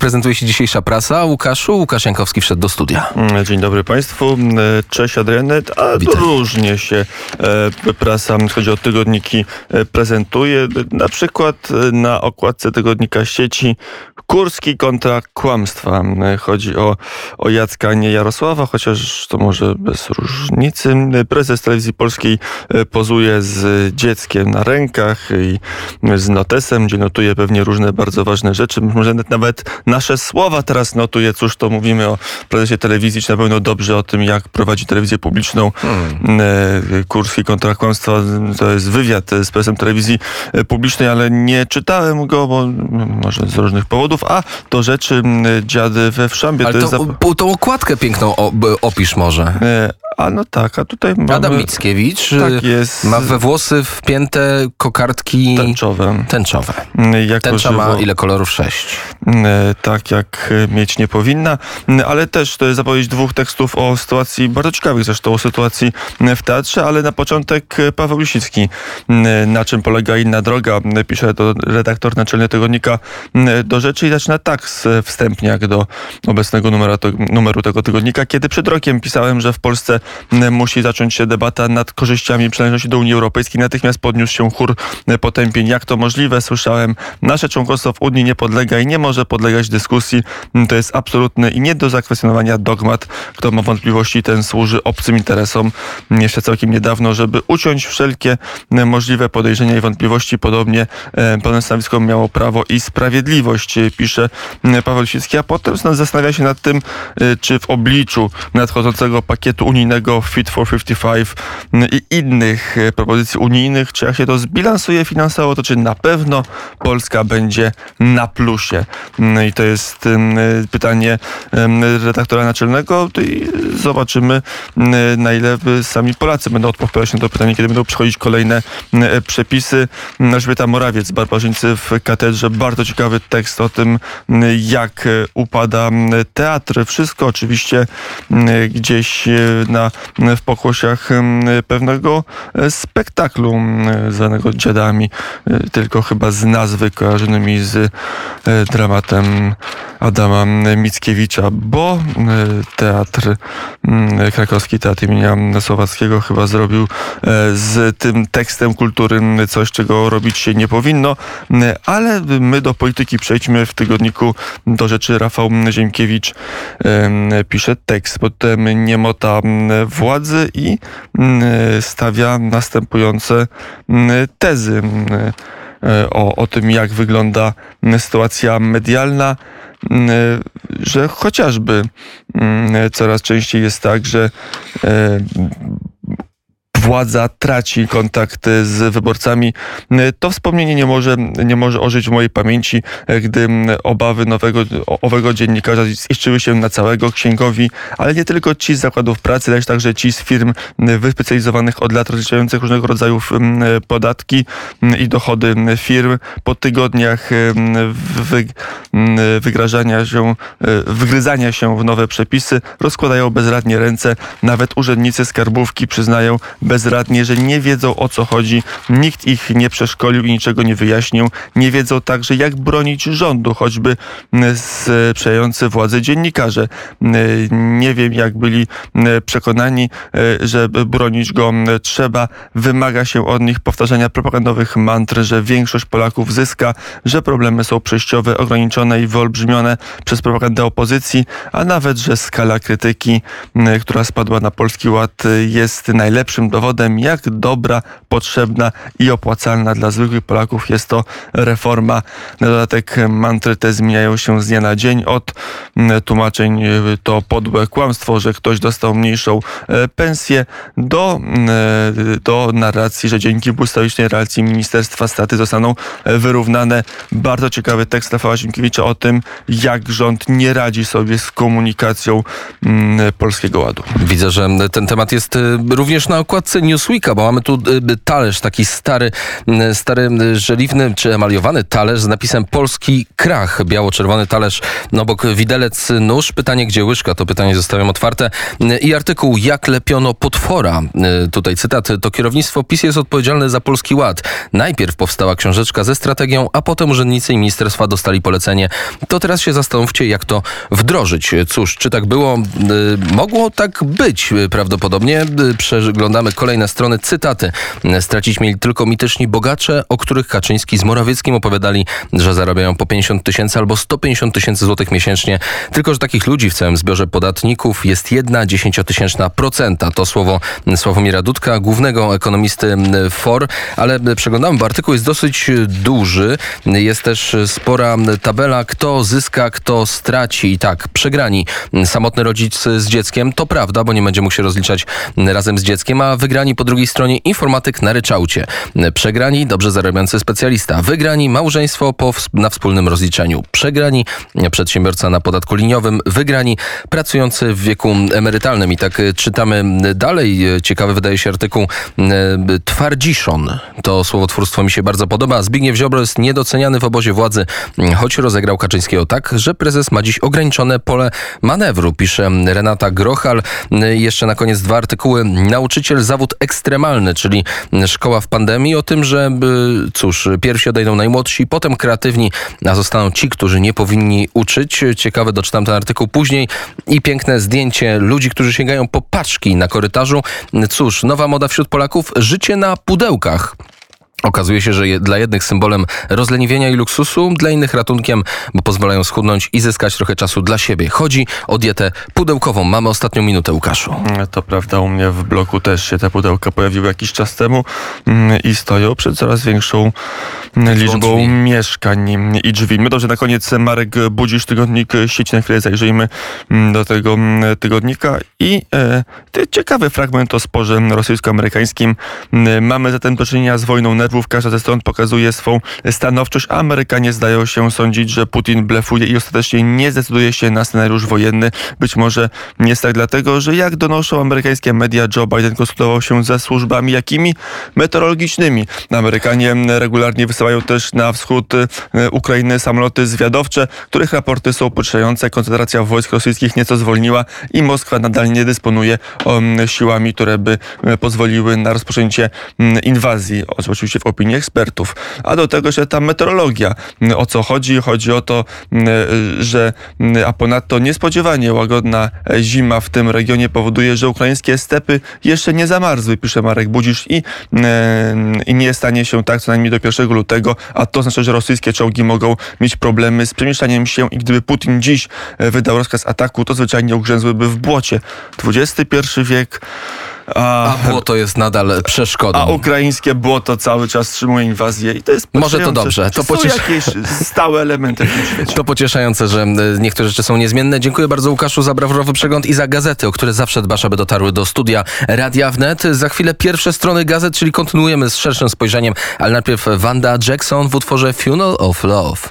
prezentuje się dzisiejsza prasa. Łukaszu, Łukasz Jankowski wszedł do studia. Mm, dzień dobry Państwu. Cześć Adrianet. A Witaj. różnie się e, prasa, jeśli chodzi o tygodniki, e, prezentuje. Na przykład e, na okładce tygodnika sieci Kurski kontra kłamstwa. Chodzi o, o Jacka, nie Jarosława, chociaż to może bez różnicy. Prezes telewizji polskiej pozuje z dzieckiem na rękach i z notesem, gdzie notuje pewnie różne bardzo ważne rzeczy. Może nawet nasze słowa teraz notuje. Cóż to mówimy o prezesie telewizji, czy na pewno dobrze o tym, jak prowadzi telewizję publiczną. Hmm. E, Kurski kontra kłamstwa to jest wywiad z prezesem telewizji e, publicznej, ale nie czytałem go, bo mm, może z różnych powodów. A do rzeczy dziady we Wszambie. Ale to to, tą okładkę piękną opisz może. E, A no tak, a tutaj mamy Adam Mickiewicz Tak y, jest. ma we włosy wpięte kokardki tęczowe. tęczowe. Jako Tęcza ma żywo. ile kolorów? Sześć. E, tak jak e, mieć nie powinna, Mm, ale też to jest zapowiedź dwóch tekstów o sytuacji bardzo ciekawych zresztą, o sytuacji mm, w teatrze, ale na początek e, Paweł Lisicki. Mm, Na czym polega inna droga? Pisze to redaktor naczelny tygodnika do rzeczy i zaczyna tak wstępnie jak do obecnego numeru, numeru tego tygodnika. Kiedy przed rokiem pisałem, że w Polsce musi zacząć się debata nad korzyściami przynależności do Unii Europejskiej, natychmiast podniósł się chór e, potępień. Jak to możliwe? Słyszałem, nasze członkostwo w Unii nie podlega i nie może podlegać dyskusji. Mm, To jest absolutny i nie do zakwestionowania dogmat. Kto ma wątpliwości, ten służy obcym interesom. Mm, Jeszcze całkiem niedawno, żeby uciąć wszelkie mm, możliwe podejrzenia i wątpliwości. Podobnie e, pełne stanowisko miało Prawo i Sprawiedliwość, e, pisze Paweł Sicki, a potem zastanawia się nad tym, e, czy w obliczu nadchodzącego pakietu unijnego Fit for 55 mm, i innych propozycji unijnych, czy jak się to zbilansuje finansowo, to czy na pewno Polska będzie na plusie. I to jest mm, pytanie redaktora naczelnego i zobaczymy na ile y, sami Polacy będą odpowiadać na to pytanie, kiedy będą przychodzić kolejne mm, przepisy. Elżbieta Morawiec, barbarzyńcy w katedrze, bardzo ciekawy tekst o tym, jak e, upada teatr. Wszystko oczywiście gdzieś e, na, w pokłosiach pewnego e, spektaklu zwanego Dziadami, e, tylko chyba z nazwy kojarzonymi z e, dramatem Adama Mickiewicza, bo e, teatr mm, krakowski, teatr imienia Słowackiego chyba zrobił e, z tym tekstem kultury mm, coś, czego robić się nie powinno, Mm, ale my do polityki przejdźmy. W tygodniku do rzeczy Rafał Ziemkiewicz em, pisze tekst. Pod tym niemota władzy i stawia następujące tezy o, o tym, jak wygląda sytuacja medialna, mm, że chociażby mm, coraz częściej jest tak, że e, władza traci kontakt z wyborcami. To wspomnienie nie może, nie może ożyć w mojej pamięci, gdy obawy nowego, owego dziennikarza ziszczyły się na całego księgowi, ale nie tylko ci z zakładów pracy, lecz także ci z firm wyspecjalizowanych od lat rozliczających różnego rodzaju mm, podatki mm, i dochody firm po tygodniach mm, wy, wygrażania się, y, wygryzania się w nowe przepisy rozkładają bezradnie ręce. Nawet urzędnicy skarbówki przyznają bezradnie, że nie wiedzą o co chodzi. Nikt ich nie przeszkolił i niczego nie wyjaśnił. Nie wiedzą także jak bronić rządu, choćby mm, sprzyjający władzy dziennikarze. Mm, Nie wiem jak byli mm, przekonani, y, że bronić go trzeba. Wymaga się od nich powtarzania propagandowych mantr, że większość Polaków zyska, że problemy są przejściowe, ograniczone i wyolbrzymione przez propagandę opozycji, a nawet, że skala krytyki, która spadła na Polski Ład, jest najlepszym dowodem, jak dobra, potrzebna i opłacalna dla zwykłych Polaków jest to reforma. Na dodatek mantry te zmieniają się z dnia na dzień. Od m, tłumaczeń y, to podłe kłamstwo, że ktoś dostał mniejszą e, pensję, do, m, e, do narracji, że dzięki błyskawicznej reakcji Ministerstwa Staty zostaną e, wyrównane. Bardzo ciekawy tekst Rafała Ziemkiewicza o tym, jak rząd nie radzi sobie z komunikacją mm, Polskiego Ładu. Widzę, że ten temat jest y, również na okładce okładce Newsweeka, bo mamy tu y, talerz, taki stary, y, stary y, żeliwny czy emaliowany talerz z napisem Polski Krach. Biało-czerwony talerz, obok widelec, nóż. Pytanie, gdzie łyżka? To pytanie zostawiam otwarte. Y, I artykuł, jak lepiono potwora. Y, Tutaj cytat. To kierownictwo PiS jest odpowiedzialne za Polski Ład. Najpierw powstała książeczka ze strategią, a potem urzędnicy i ministerstwa dostali polecenie. To teraz się zastanówcie, jak to wdrożyć. Cóż, czy tak było? Y, Mogło tak być y, prawdopodobnie. Y, Przeglądamy kolejne strony. Cytaty. Stracić mieli tylko mityczni bogacze, o których Kaczyński z Morawieckim opowiadali, że zarabiają po 50 tysięcy albo 150 tysięcy złotych miesięcznie. Tylko, że takich ludzi w całym zbiorze podatników jest jedna dziesięciotysięczna procenta. To słowo Sławomira Dudka, głównego ekonomisty FOR, ale przeglądamy, bo artykuł jest dosyć duży. Jest też spora tabela, kto zyska, kto straci. I tak, przegrani samotny rodzic z dzieckiem, to prawda, bo nie będzie mógł się rozliczać razem z dzieckiem, a wygrani po drugiej stronie informatyk na ryczałcie. Przegrani dobrze zarabiający specjalista. Wygrani małżeństwo po, na wspólnym rozliczeniu. Przegrani przedsiębiorca na podatku liniowym. Wygrani pracujący w wieku emerytalnym. I tak e, czytamy dalej. E, Ciekawy wydaje się artykuł e, Twardziszon. To słowotwórstwo mi się bardzo podoba. Zbigniew Ziobro jest niedoceniany w obozie władzy, choć rozegrał Kaczyńskiego tak, że prezes ma dziś ograniczone pole manewru, pisze Renata Grochal. Jeszcze na koniec dwa artykuły. Nauczyciel zawód ekstremalny, czyli szkoła w pandemii, o tym, że y, cóż, pierwsi odejdą najmłodsi, potem kreatywni, a zostaną ci, którzy nie powinni uczyć. Ciekawe, doczytam ten artykuł później. I piękne zdjęcie ludzi, którzy sięgają po paczki na korytarzu. Cóż, nowa moda wśród Polaków, życie na pudełkach. Okazuje się, że dla jednych symbolem rozleniwienia i luksusu, dla innych ratunkiem, bo pozwalają schudnąć i zyskać trochę czasu dla siebie. Chodzi o dietę pudełkową. Mamy ostatnią minutę, Łukaszu. To prawda, u mnie w bloku też się te pudełka pojawiły jakiś czas temu mm, i stoją przed coraz większą mm, liczbą drzwi. mieszkań i drzwi. My dobrze, na koniec Marek Budzisz, tygodnik sieci, na chwilę zajrzyjmy mm, do tego mm, tygodnika i e, ciekawy fragment o sporze rosyjsko-amerykańskim. Mm, Mamy zatem do czynienia z wojną nerwów, każda ze stron pokazuje swą stanowczość, Amerykanie zdają się sądzić, że Putin blefuje i ostatecznie nie zdecyduje się na scenariusz wojenny. Być może nie jest tak dlatego, że jak donoszą amerykańskie media, Joe Biden konsultował się ze służbami jakimi? Meteorologicznymi. Amerykanie regularnie wysyłają też na wschód e, Ukrainy samoloty zwiadowcze, których raporty są pocieszające. Koncentracja wojsk rosyjskich nieco zwolniła i Moskwa nadal nie dysponuje um, siłami, które by e, pozwoliły na rozpoczęcie inwazji, oczywiście w opinii ekspertów. A do tego jeszcze ta meteorologia. Mm, O co chodzi? Chodzi o to, mm, e, że mm, a ponadto niespodziewanie łagodna e, zima w tym regionie powoduje, że ukraińskie stepy jeszcze nie zamarzły, pisze Marek Budzisz i, i nie stanie się tak co najmniej do 1 lutego, a to znaczy, że rosyjskie czołgi mogą mieć problemy z przemieszczaniem się i gdyby Putin dziś e, wydał rozkaz ataku, to zwyczajnie ugrzęzłyby w błocie. XXI wiek, a, A błoto jest nadal przeszkodą. a ukraińskie błoto cały czas wstrzymuje inwazję i to jest Może to dobrze, to Czy są pociesz- jakieś stałe elementy w tym świecie. To pocieszające, że e, niektóre rzeczy są niezmienne. Dziękuję bardzo Łukaszu za brawurowy przegląd i za gazety, o które zawsze dbasz, aby dotarły do studia Radia Wnet. Za chwilę pierwsze strony gazet, czyli kontynuujemy z szerszym spojrzeniem, ale najpierw Wanda Jackson w utworze Funeral of Love.